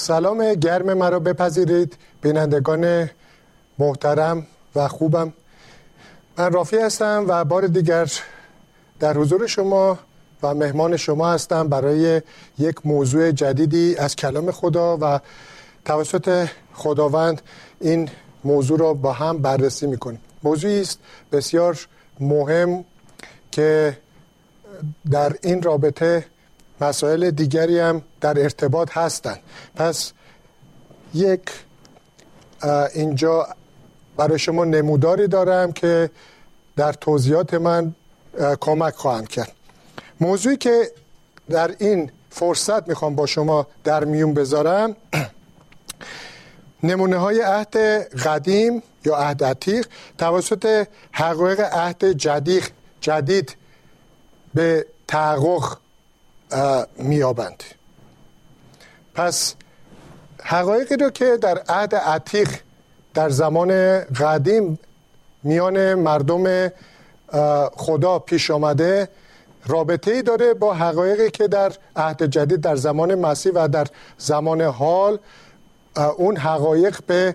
سلام گرم مرا بپذیرید. بینندگان محترم و خوبم. من رافی هستم و بار دیگر در حضور شما و مهمان شما هستم برای یک موضوع جدیدی از کلام خدا و توسط خداوند این موضوع را با هم بررسی می‌کنیم. موضوعی است بسیار مهم که در این رابطه مسائل دیگری هم در ارتباط هستند پس یک اینجا برای شما نموداری دارم که در توضیحات من کمک خواهند کرد. موضوعی که در این فرصت می‌خوام با شما در میون بذارم نمونه های عهد قدیم یا عهد عتیق توسط حقایق عهد جدید جدید به تحقق میابند پس حقایقی رو که در عهد عتیق در زمان قدیم میان مردم خدا پیش آمده رابطه ای داره با حقایقی که در عهد جدید در زمان مسیح و در زمان حال اون حقایق به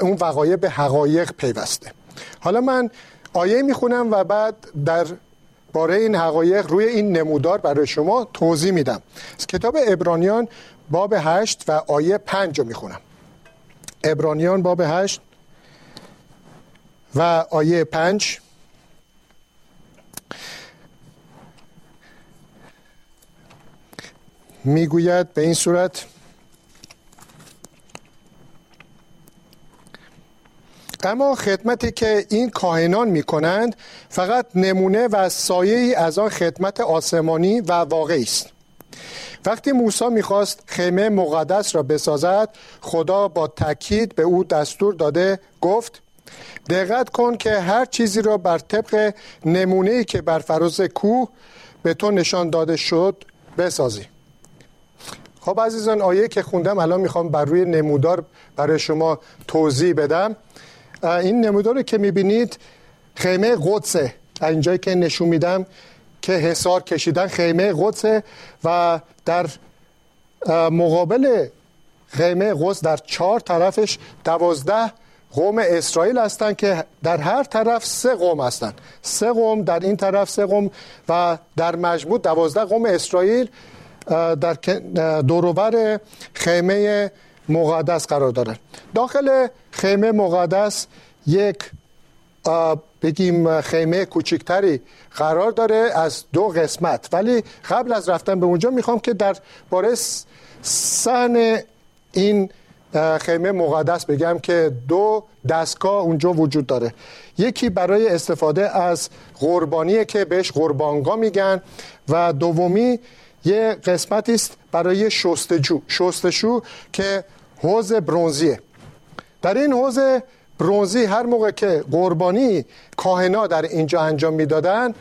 اون وقایع به حقایق پیوسته. حالا من آیه می‌خونم و بعد در باره این حقایق روی این نمودار برای شما توضیح میدم. از کتاب ابرانیان باب هشت و آیه پنج رو می‌خونم. ابرانیان باب هشت و آیه پنج. می‌گوید به این صورت اما خدمتی که این کاهنان می کنند فقط نمونه و سایه از آن خدمت آسمانی و واقعی است. وقتی موسی می‌خواست خیمه مقدس را بسازد خدا با تاکید به او دستور داده گفت دقت کن که هر چیزی را بر طبق نمونه که بر فراز کوه به تو نشان داده شد بسازی. خب عزیزان آیه که خوندم الان می‌خوام بر روی نمودار برای شما توضیح بدم. این نمودار رو که می‌بینید خیمه قدسه. اینجایی که نشون میدم که حسار کشیدن خیمه قدسه و در مقابل خیمه قدس در چهار طرفش دوازده قوم اسرائیل هستند که در هر طرف سه قوم هستند. سه قوم در این طرف سه قوم و در مجموع دوازده قوم اسرائیل در دوروبر خیمه مقدس قرار دارن داخل خیمه مقدس یک بگیم خیمه کوچکتری قرار داره از دو قسمت. ولی قبل از رفتن به اونجا می‌خوام که در باره سن این خیمه مقدس بگم که دو دستگاه اونجا وجود داره. یکی برای استفاده از قربانیه که بهش قربانگاه میگن و دومی یه قسمتی است برای شستجو. شستشو که حوز برونزیه. در این حوز برونزی هر موقع که قربانی کاهنا در اینجا انجام می‌دادن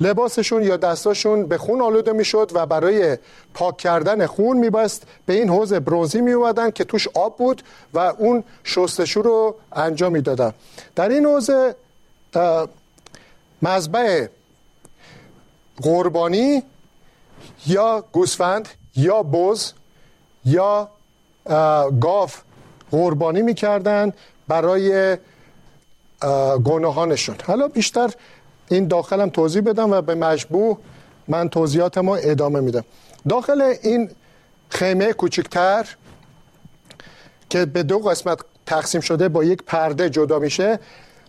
لباسشون یا دستاشون به خون آلوده می‌شد و برای پاک کردن خون میبست. به این حوز برونزی میومدن که توش آب بود و اون شستشو رو انجام می‌دادن. در این حوز مذبح قربانی یا گوسفند یا بز یا گاف قربانی می‌کردن برای گناهانشون. حالا بیشتر این داخلم توضیح بدم و به مشبوه من توضیحات ما ادامه میدم. داخل این خیمه کوچکتر که به دو قسمت تقسیم شده با یک پرده جدا میشه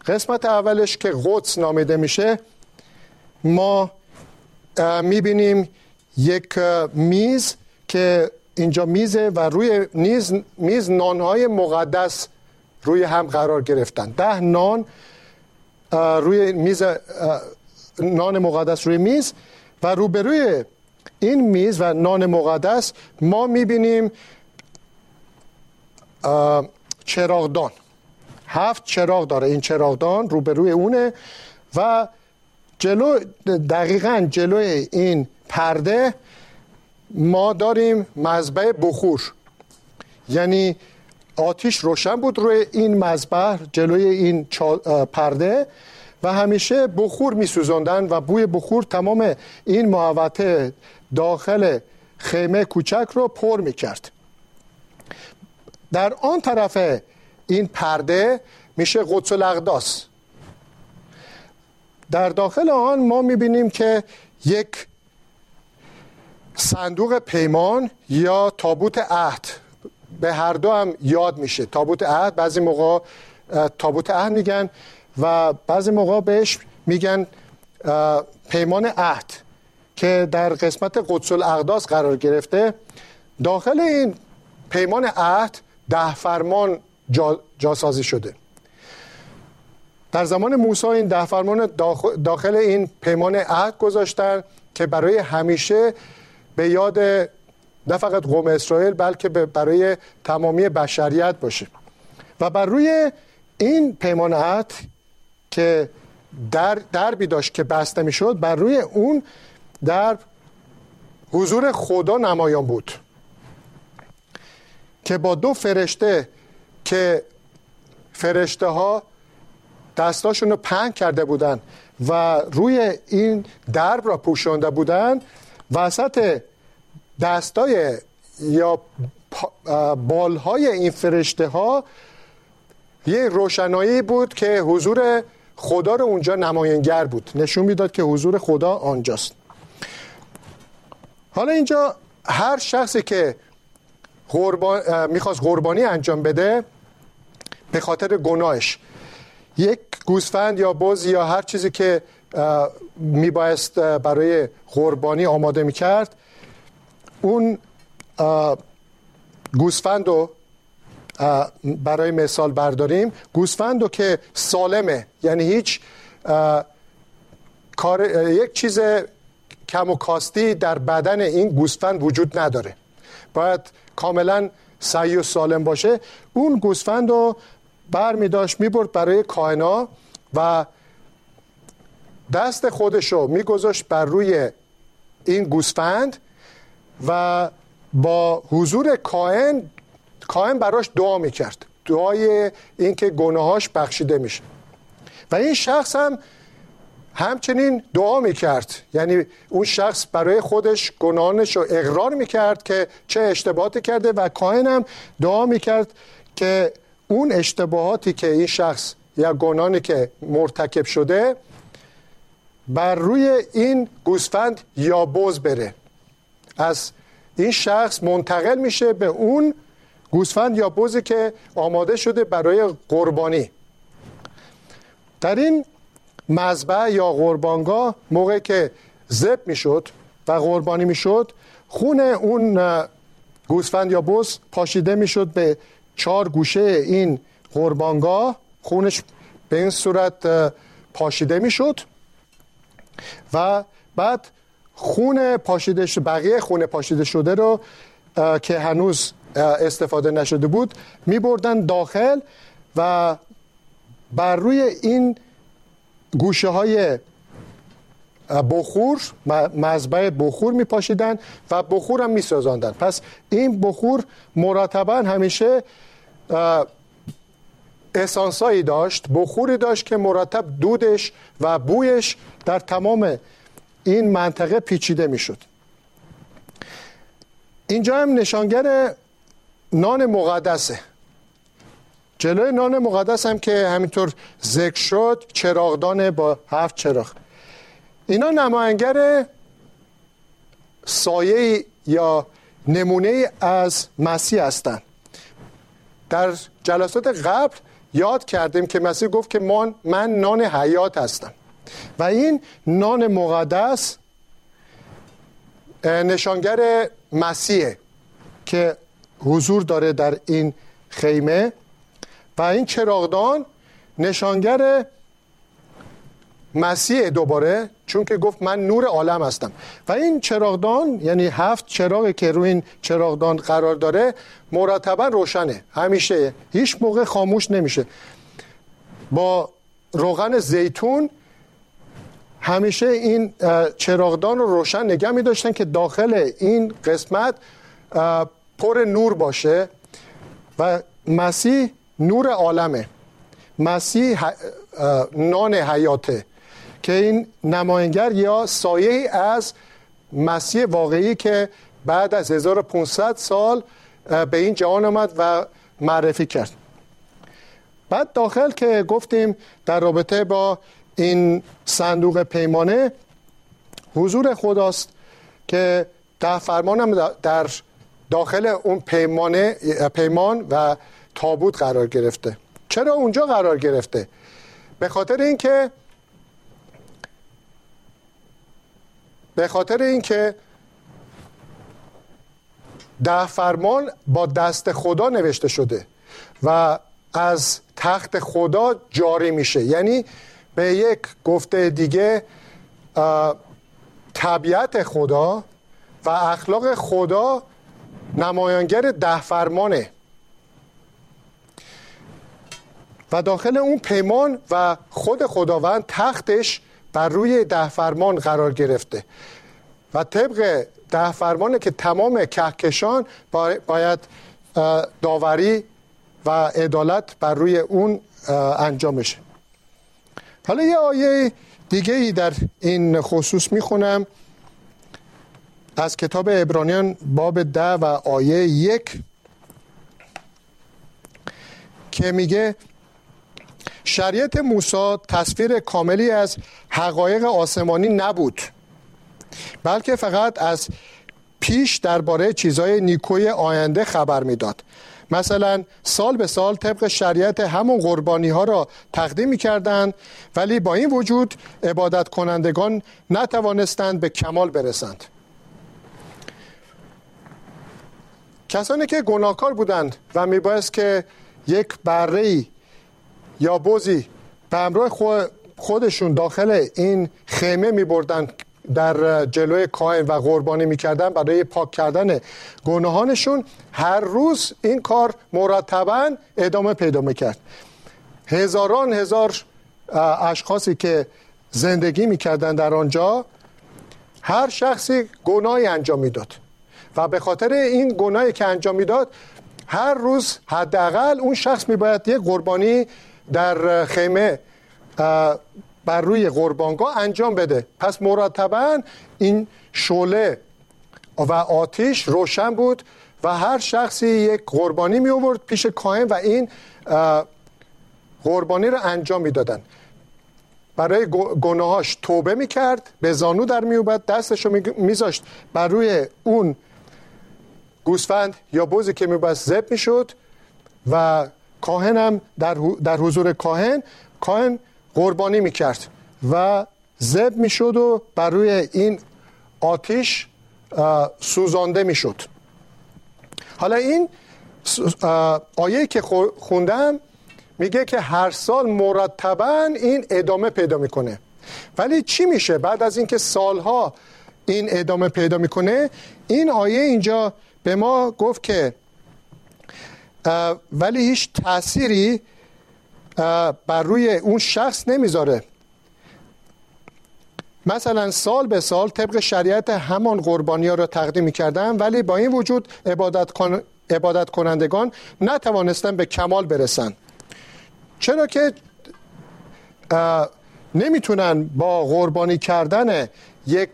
قسمت اولش که قدس نامیده میشه ما می‌بینیم یک میز که اینجا میزه و روی نیز میز نانهای مقدس روی هم قرار گرفتن. ده نان روی میز نان مقدس روی میز و روبروی این میز و نان مقدس ما می‌بینیم چراغدان. هفت چراغ داره. این چراغدان روبروی اونه و جلو دقیقا جلوی این پرده ما داریم مذبح بخور. یعنی آتیش روشن بود روی این مذبح جلوی این پرده و همیشه بخور می و بوی بخور تمام این محوطه داخل خیمه کوچک رو پر می کرد در آن طرف این پرده میشه قدس الاقداس. در داخل آن ما می‌بینیم که یک صندوق پیمان یا تابوت عهد. به هر دو هم یاد میشه. تابوت عهد بعضی موقع تابوت عهد میگن و بعضی موقع بهش میگن پیمان عهد که در قسمت قدس الاقداس قرار گرفته. داخل این پیمان عهد ده فرمان جا، جاسازی شده. در زمان موسی این ده فرمان داخل این پیمان عهد گذاشتن که برای همیشه به یاد نه فقط قوم اسرائیل بلکه برای تمامی بشریت باشه و بر روی این پیمان عهد که در دربی داشت که بسته می‌شد بر روی اون در حضور خدا نمایان بود. که با دو فرشته که فرشته ها دستاشون رو پنگ کرده بودن و روی این درب را پوشانده بودن وسط دستای یا بالهای این فرشته ها یه روشنایی بود که حضور خدا رو اونجا نماینگر بود. نشون می‌داد که حضور خدا آنجاست. حالا اینجا هر شخصی که قربان می‌خواست قربانی انجام بده به خاطر گناهش یک گوسفند یا بز یا هر چیزی که میبایست برای قربانی آماده می‌کرد اون گوسفند رو برای مثال برداریم. گوسفند رو که سالمه یعنی هیچ کار یک چیز کم و کاستی در بدن این گوسفند وجود نداره. باید کاملا سعی و سالم باشه. اون گوسفند رو بر می داشت می برد برای کائنا و دست خودش رو می بر روی این گوسفند. و با حضور کائن کائن براش دعا می کرد دعای اینکه گناهاش بخشیده میشه. و این شخص هم همچنین دعا می‌کرد. یعنی اون شخص برای خودش گناهانش رو اقرار می‌کرد که چه اشتباهاتی کرده و کاهن هم دعا می‌کرد که اون اشتباهاتی که این شخص یا گناهانی که مرتکب شده بر روی این گوسفند یا بز بره. از این شخص منتقل میشه به اون گوسفند یا بزی که آماده شده برای قربانی. در این مذبح یا قربانگاه موقع که زب می‌شد و قربانی می‌شد خون اون گوسفند یا بز پاشیده می‌شد به چهار گوشه این قربانگاه. خونش به این صورت پاشیده می‌شد و بعد خون پاشیده بقیه خون پاشیده شده رو که هنوز استفاده نشده بود می بردن داخل و بر روی این گوشه های بخور مذبع بخور می پاشیدن و بخور هم می سازاندن. پس این بخور مرتبا همیشه اسانسایی داشت بخوری داشت که مرتب دودش و بویش در تمام این منطقه پیچیده می شد اینجا هم نشانگر نان مقدسه. جلوی نان مقدس هم که همینطور ذکر شد چراغدان با هفت چراغ. اینا نماینگر سایه یا نمونه از مسیح هستند در جلسات قبل یاد کردیم که مسیح گفت که من, من نان حیات هستم. و این نان مقدس نشانگر مسیحه که حضور داره در این خیمه. و این چراغدان نشانگر مسیح دوباره چون که گفت من نور عالم هستم. و این چراغدان یعنی هفت چراغی که روی این چراغدان قرار داره مرتبا روشنه. همیشه هیچ موقع خاموش نمیشه. با روغن زیتون همیشه این چراغدان رو روشن نگه می داشتن که داخل این قسمت پر نور باشه و مسیح نور عالمه. مسیح نان حیاته. که این نماینگر یا سایه از مسیح واقعی که بعد از 1500 سال به این جهان آمد و معرفی کرد. بعد داخل که گفتیم در رابطه با این صندوق پیمانه حضور خداست که ده فرمان هم در داخل اون پیمانه پیمان و تابوت قرار گرفته. چرا اونجا قرار گرفته؟ به خاطر اینکه به خاطر اینکه ده فرمان با دست خدا نوشته شده و از تخت خدا جاری میشه. یعنی به یک گفته دیگه طبیعت خدا و اخلاق خدا نمایانگر ده فرمانه. و داخل اون پیمان و خود خداوند تختش بر روی ده فرمان قرار گرفته. و طبق ده فرمانه که تمام کهکشان باید داوری و عدالت بر روی اون انجام بشه حالا یه آیه دیگه ای در این خصوص می‌خونم. از کتاب ابرانیان باب ده و آیه یک که میگه شریعت موسی تصویر کاملی از حقایق آسمانی نبود بلکه فقط از پیش درباره چیزهای نیکوی آینده خبر می‌داد. مثلا سال به سال طبق شریعت همون قربانی ها را تقدیم می کردن ولی با این وجود عبادت کنندگان نتوانستند به کمال برسند. کسانی که گناهکار بودند و میبایست که یک بره یا بوزی به همراه خودشون داخل این خیمه می بردن در جلوی کاهن و قربانی می‌کردن برای پاک کردن گناهانشون هر روز این کار مرتبا ادامه پیدا می‌کرد. هزاران هزار اشخاصی که زندگی می‌کردن در آنجا هر شخصی گناهی انجام می‌داد. و به خاطر این گناهی که انجام می‌داد هر روز حداقل اون شخص میباید یک قربانی در خیمه بر روی قربانگاه انجام بده. پس مرتبا این شعله و آتیش روشن بود و هر شخصی یک قربانی می آورد پیش کاهن و این قربانی رو انجام می‌دادن برای گناهاش توبه می کرد به زانو در می اومد دستش رو میذاشت بر روی اون گوسفند یا بوزی که میبست زب می‌شد و کاهن هم در حضور کاهن کاهن قربانی می‌کرد و زب می‌شد و بر روی این آتیش سوزانده می‌شد. حالا این آیه که خوندم میگه که هر سال مرتبا این ادامه پیدا می‌کنه. ولی چی میشه بعد از اینکه سالها این ادامه پیدا می‌کنه؟ این آیه اینجا به ما گفت که ولی هیچ تأثیری بر روی اون شخص نمی‌ذاره. مثلا سال به سال طبق شریعت همان قربانی ها را تقدیم می‌کردن ولی با این وجود عبادت, عبادت کنندگان نتوانستن به کمال برسن. چرا که نمی‌تونن با قربانی کردن یک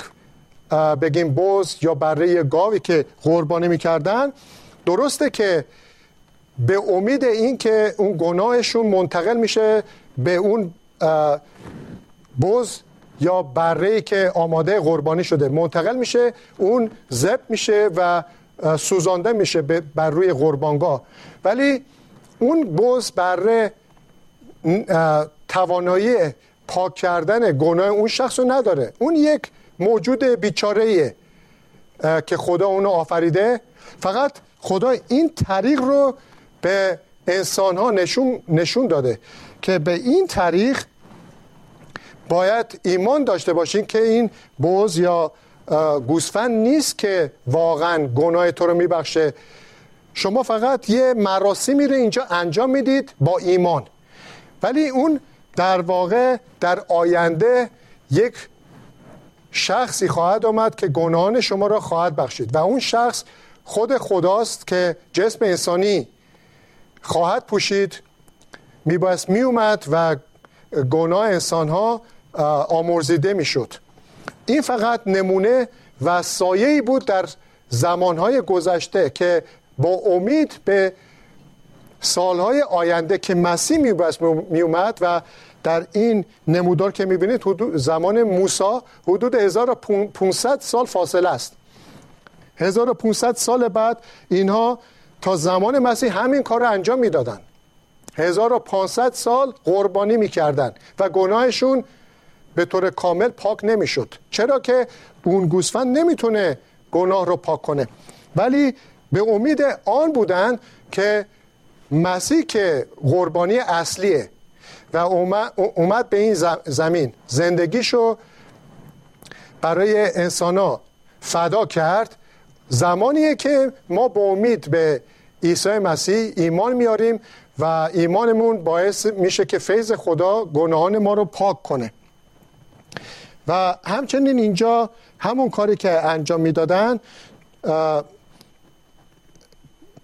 بگیم بوز یا بره گاوی که قربانی می‌کردن درسته که به امید این که اون گناهشون منتقل میشه به اون بز یا بره که آماده قربانی شده. منتقل میشه اون زب میشه و سوزانده میشه بر روی قربانگاه. ولی اون بز بره توانایی پاک کردن گناه اون شخص رو نداره. اون یک موجود بیچاره که خدا اونو آفریده. فقط خدا این طریق رو به انسان ها نشون, نشون داده که به این طریق باید ایمان داشته باشین که این بوز یا گوسفند نیست که واقعا گناه تو رو میبخشه. شما فقط یه مراسمی رو اینجا انجام می‌دید با ایمان. ولی اون در واقع در آینده یک شخصی خواهد آمد که گناهان شما را خواهد بخشید. و اون شخص خود خداست که جسم انسانی خواهد پوشید. میبایست میومد و گناه انسان ها آمرزیده می‌شد. این فقط نمونه و سایه بود در زمانهای گذشته که با امید به سالهای آینده که مسیح میبایست میومد و در این نمودار که می‌بینید زمان موسی حدود 1500 سال فاصله است. 1500 سال بعد اینها تا زمان مسیح همین کار رو انجام می‌دادن. 1500 سال قربانی می‌کردن و گناهشون به طور کامل پاک نمی‌شد. چرا که اون گوسفند نمی‌تونه گناه رو پاک کنه. ولی به امید آن بودن که مسیح که قربانی اصلیه و اومد به این زمین. زندگیشو برای انسان فدا کرد زمانیه که ما با امید به عیسی مسیح ایمان میاریم و ایمانمون باعث میشه که فیض خدا گناهان ما رو پاک کنه. و همچنین اینجا همون کاری که انجام می‌دادن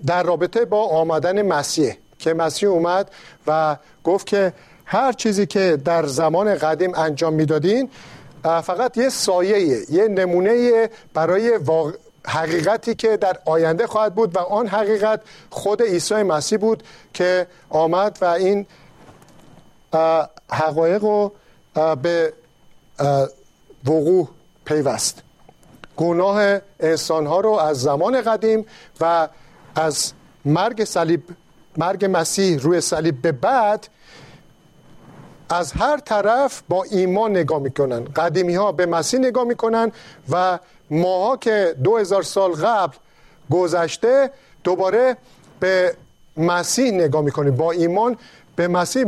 در رابطه با آمدن مسیح که مسیح اومد و گفت که هر چیزی که در زمان قدیم انجام می‌دادین فقط یه سایه یه نمونه برای حقیقتی که در آینده خواهد بود و آن حقیقت خود عیسی مسیح بود که آمد و این حقایق رو به وقوع پیوست. گناه انسان ها رو از زمان قدیم و از مرگ صلیب مرگ مسیح روی صلیب به بعد از هر طرف با ایمان نگاه می‌کنن. قدیمی ها به مسیح نگاه می‌کنن و ماها که دو هزار سال قبل گذشته دوباره به مسیح نگاه می‌کنیم. با ایمان به مسیح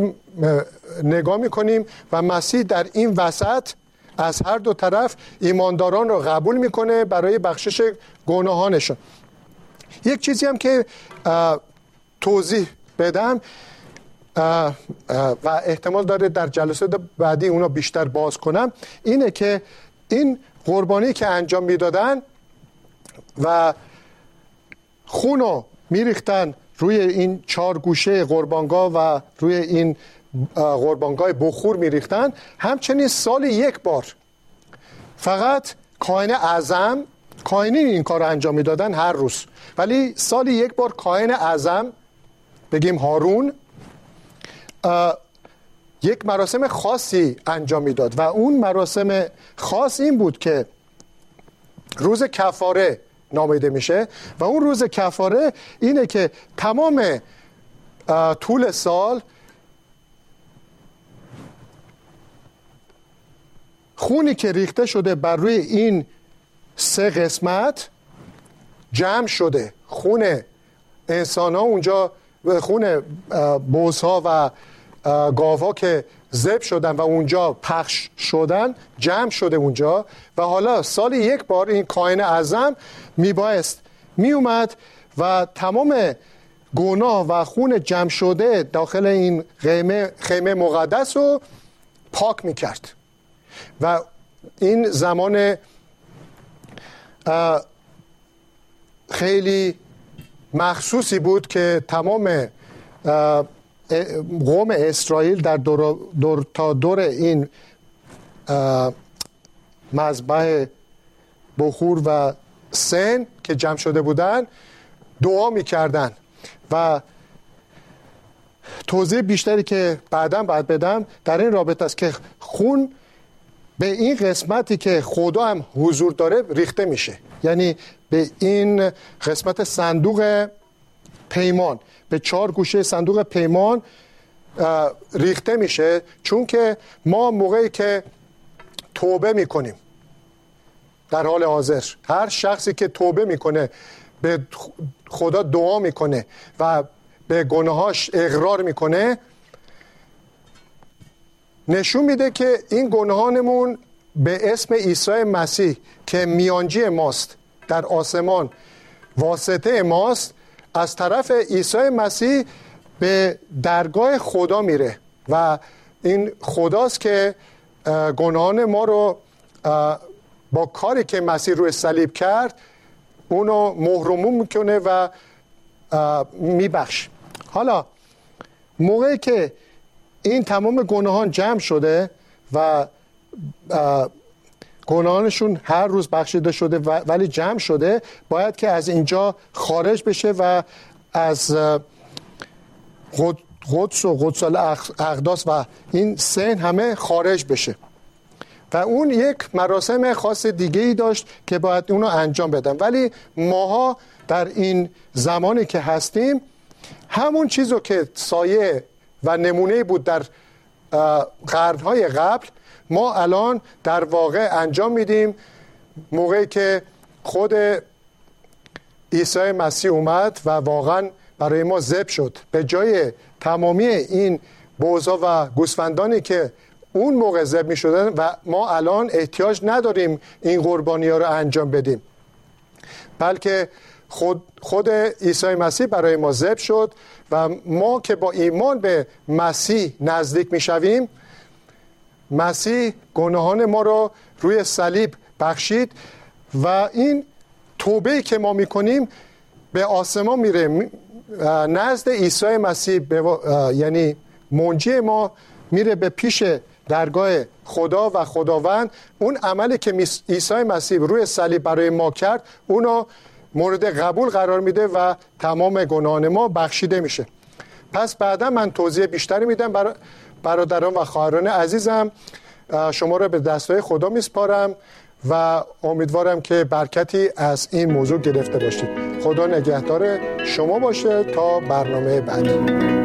نگاه می‌کنیم و مسیح در این وسط از هر دو طرف ایمانداران رو قبول می‌کنه برای بخشش گناهانشون. یک چیزی هم که توضیح بدم و احتمال داره در جلسه بعدی اونا بیشتر باز کنم اینه که این قربانی که انجام می‌دادن و خونو میریختن روی این چهار گوشه قربانگاه و روی این قربانگاه بخور میریختن. همچنین سال یک بار فقط کاهن اعظم کاهنین این کار رو انجام می‌دادن هر روز. ولی سال یک بار کاهن اعظم بگیم هارون یک مراسم خاصی انجام می‌داد و اون مراسم خاص این بود که روز کفاره نامیده میشه و اون روز کفاره اینه که تمام طول سال خونی که ریخته شده بر روی این سه قسمت جمع شده. خون انسان ها اونجا خون بوزها و گاوا که زب شدن و اونجا پخش شدن جمع شده اونجا و حالا سال یک بار این کائن اعظم میبایست میومد و تمام گناه و خون جمع شده داخل این خیمه, خیمه مقدس رو پاک می‌کرد. و این زمان خیلی مخصوصی بود که تمام قوم اسرائیل در دور, دور تا دور این مذبح بخور و سن که جمع شده بودن دعا می‌کردن و توضیح بیشتری که بعدا باید بدم در این رابطه است که خون به این قسمتی که خدا هم حضور داره ریخته میشه. یعنی به این قسمت صندوق پیمان. به چهار گوشه صندوق پیمان ریخته میشه. چون که ما موقعی که توبه می‌کنیم در حال حاضر هر شخصی که توبه می‌کنه به خدا دعا می‌کنه و به گناهاش اقرار می‌کنه نشون میده که این گناهانمون به اسم عیسی مسیح که میانجی ماست در آسمان واسطه ماست از طرف عیسی مسیح به درگاه خدا میره و این خداست که گناهان ما رو با کاری که مسیح روی صلیب کرد اونو مهرموم می‌کنه و میبخش. حالا موقعی که این تمام گناهان جمع شده و گناهانشون هر روز بخشیده شده ولی جمع شده باید که از اینجا خارج بشه و از قدس و قدس اقداس و این سن همه خارج بشه. و اون یک مراسم خاص دیگه ای داشت که باید اونو انجام بدن. ولی ماها در این زمانی که هستیم همون چیزو که سایه و نمونه بود در قرنهای قبل ما الان در واقع انجام میدیم موقعی که خود عیسی مسیح اومد و واقعا برای ما زب شد. به جای تمامی این بوزا و گوسفندانی که اون موقع زب می شدن و ما الان احتیاج نداریم این قربانی ها رو انجام بدیم. بلکه خود, خود عیسی مسیح برای ما زب شد و ما که با ایمان به مسیح نزدیک می شویم مسیح گناهان ما رو روی صلیب بخشید و این توبه که ما می‌کنیم به آسمان میره. نزد عیسی مسیح یعنی منجی ما میره به پیش درگاه خدا و خداوند. اون عملی که عیسی مسیح روی صلیب برای ما کرد اونو مورد قبول قرار میده و تمام گناهان ما بخشیده میشه. پس بعدا من توضیح بیشتری میدم برادران و خواهران عزیزم شما را به دستای خدا میسپارم و امیدوارم که برکتی از این موضوع گرفته باشید. خدا نگهدار شما باشه تا برنامه بعدی.